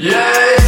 Yeah.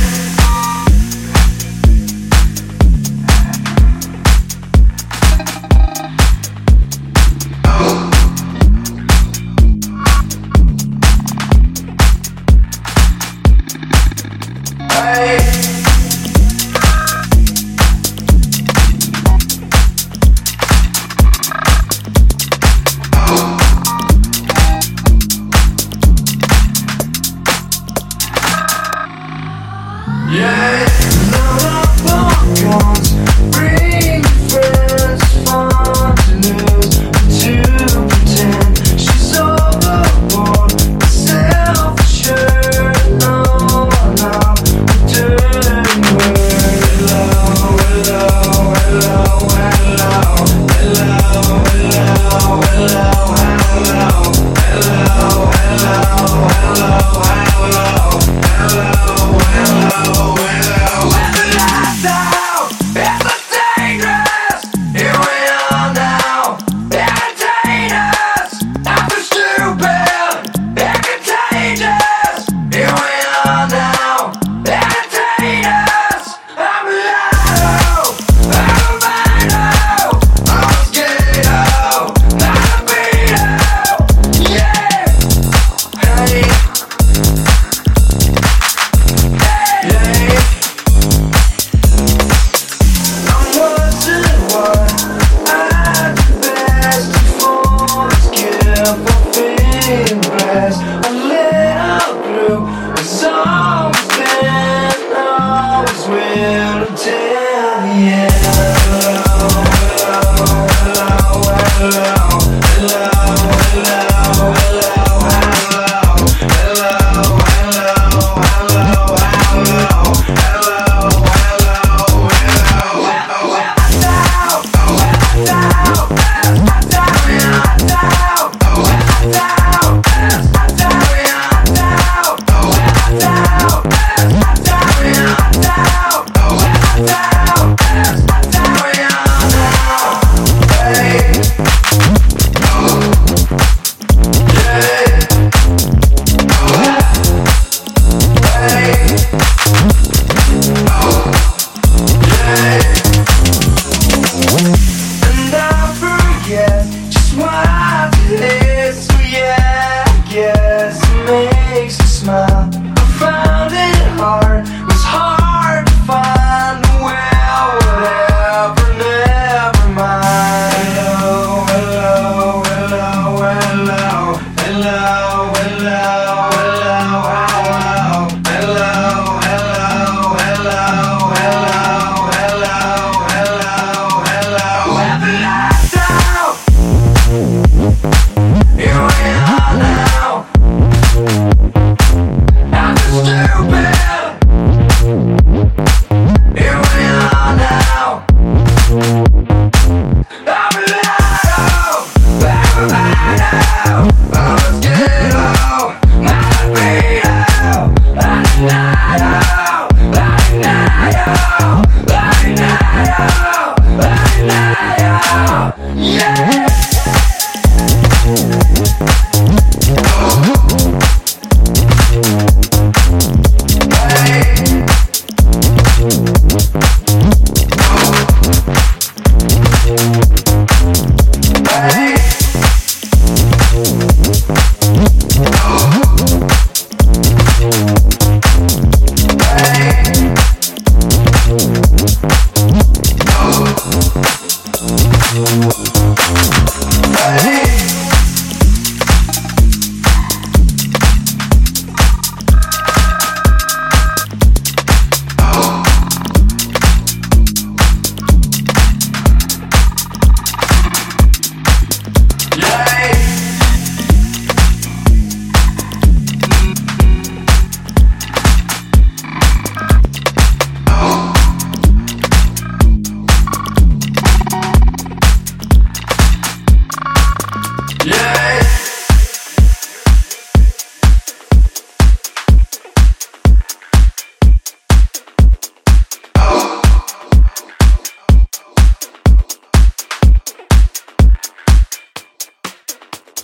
Música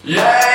Yeah!